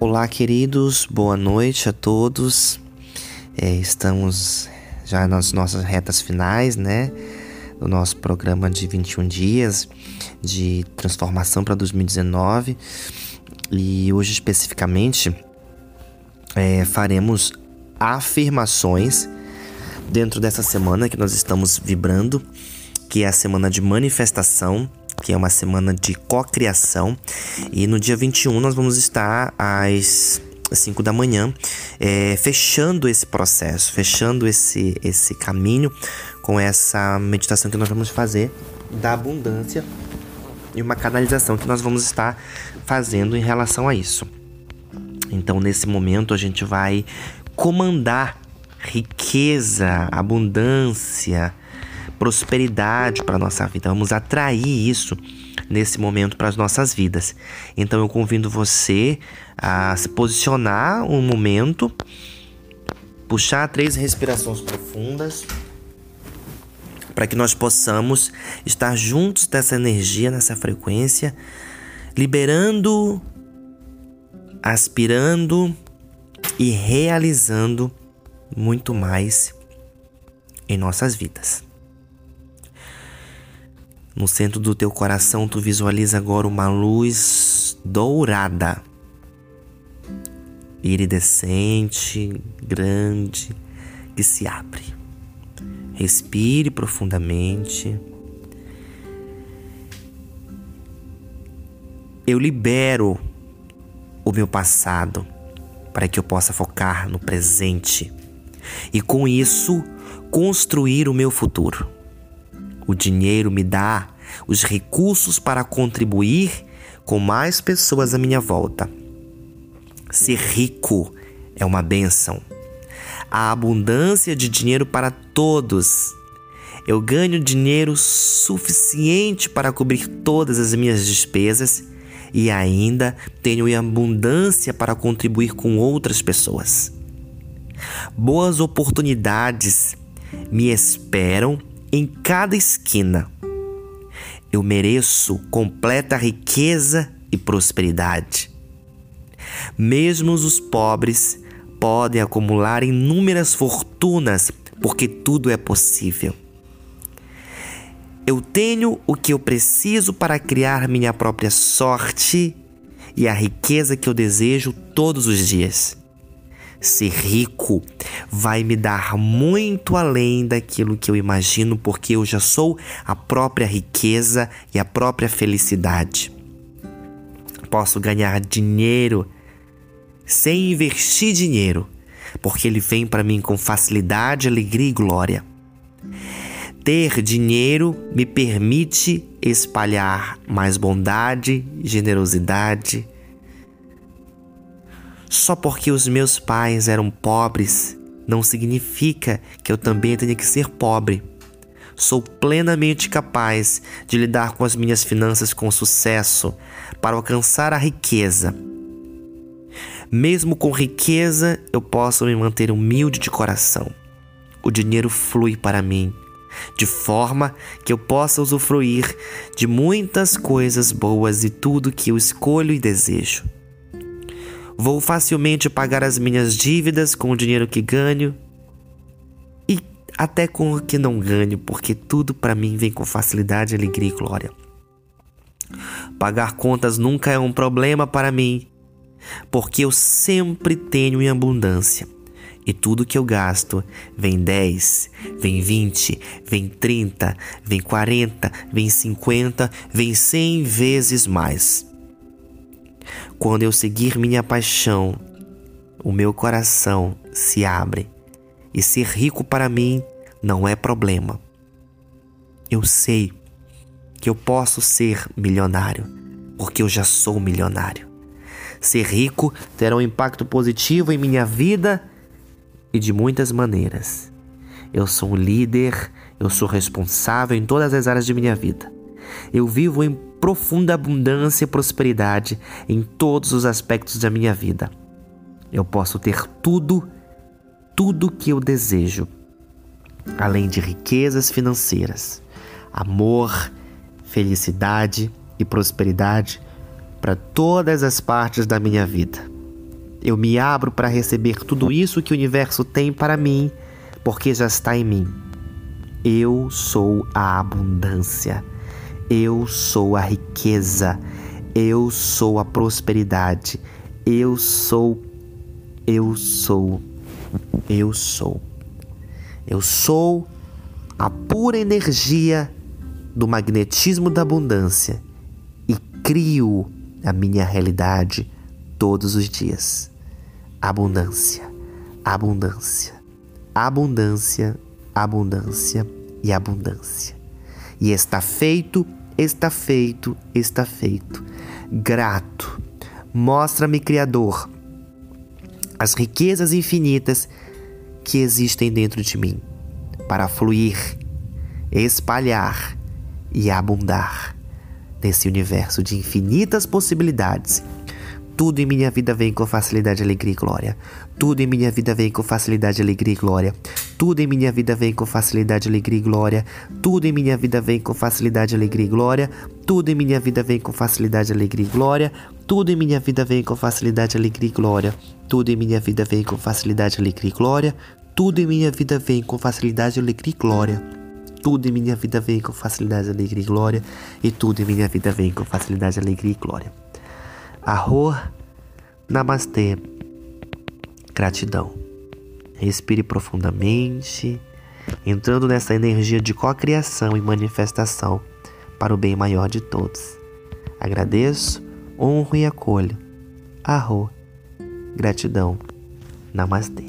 Olá, queridos, boa noite a todos. É, estamos já nas nossas retas finais, né? Do nosso programa de 21 dias de transformação para 2019. E hoje, especificamente, é, faremos afirmações dentro dessa semana que nós estamos vibrando, que é a semana de manifestação que é uma semana de cocriação. E no dia 21 nós vamos estar às 5 da manhã, é, fechando esse processo, fechando esse, esse caminho com essa meditação que nós vamos fazer da abundância e uma canalização que nós vamos estar fazendo em relação a isso. Então, nesse momento, a gente vai comandar riqueza, abundância, prosperidade para a nossa vida. Vamos atrair isso nesse momento para as nossas vidas. Então eu convido você a se posicionar um momento, puxar três respirações profundas para que nós possamos estar juntos dessa energia, nessa frequência, liberando, aspirando e realizando muito mais em nossas vidas. No centro do teu coração, tu visualiza agora uma luz dourada, iridescente, grande, que se abre. Respire profundamente. Eu libero o meu passado para que eu possa focar no presente e com isso construir o meu futuro. O dinheiro me dá os recursos para contribuir com mais pessoas à minha volta. Ser rico é uma benção. A abundância de dinheiro para todos. Eu ganho dinheiro suficiente para cobrir todas as minhas despesas e ainda tenho abundância para contribuir com outras pessoas. Boas oportunidades me esperam em cada esquina. Eu mereço completa riqueza e prosperidade. Mesmo os pobres podem acumular inúmeras fortunas, porque tudo é possível. Eu tenho o que eu preciso para criar minha própria sorte e a riqueza que eu desejo todos os dias. Ser rico vai me dar muito além daquilo que eu imagino, porque eu já sou a própria riqueza e a própria felicidade. Posso ganhar dinheiro sem investir dinheiro, porque ele vem para mim com facilidade, alegria e glória. Ter dinheiro me permite espalhar mais bondade, generosidade, só porque os meus pais eram pobres não significa que eu também tenha que ser pobre. Sou plenamente capaz de lidar com as minhas finanças com sucesso para alcançar a riqueza. Mesmo com riqueza, eu posso me manter humilde de coração. O dinheiro flui para mim, de forma que eu possa usufruir de muitas coisas boas e tudo que eu escolho e desejo. Vou facilmente pagar as minhas dívidas com o dinheiro que ganho e até com o que não ganho, porque tudo para mim vem com facilidade, alegria e glória. Pagar contas nunca é um problema para mim, porque eu sempre tenho em abundância. E tudo que eu gasto vem 10, vem 20, vem 30, vem 40, vem 50, vem 100 vezes mais. Quando eu seguir minha paixão, o meu coração se abre e ser rico para mim não é problema. Eu sei que eu posso ser milionário, porque eu já sou milionário. Ser rico terá um impacto positivo em minha vida e de muitas maneiras. Eu sou um líder, eu sou responsável em todas as áreas de minha vida. Eu vivo em profunda abundância e prosperidade em todos os aspectos da minha vida. Eu posso ter tudo, tudo que eu desejo, além de riquezas financeiras, amor, felicidade e prosperidade para todas as partes da minha vida. Eu me abro para receber tudo isso que o universo tem para mim, porque já está em mim. Eu sou a abundância. Eu sou a riqueza. Eu sou a prosperidade. Eu sou. Eu sou. Eu sou. Eu sou a pura energia do magnetismo da abundância e crio a minha realidade todos os dias. Abundância, abundância, abundância, abundância e abundância. E está feito, está feito, está feito. Grato. Mostra-me, Criador, as riquezas infinitas que existem dentro de mim para fluir, espalhar e abundar nesse universo de infinitas possibilidades. Tudo em minha vida vem com facilidade, alegria e glória. Tudo em minha vida vem com facilidade, alegria e glória. Tudo em minha vida vem com facilidade, alegria e glória. Tudo em minha vida vem com facilidade, alegria e glória. Tudo em minha vida vem com facilidade, alegria e glória. Tudo em minha vida vem com facilidade, alegria e glória. Tudo em minha vida vem com facilidade, alegria e glória. Tudo em minha vida vem com facilidade, alegria e glória. Tudo em minha vida vem com facilidade, alegria e glória. E tudo em minha vida vem com facilidade, alegria e glória. Arro, namastê, gratidão. Respire profundamente, entrando nessa energia de cocriação e manifestação para o bem maior de todos. Agradeço, honro e acolho. Arro, gratidão. Namastê.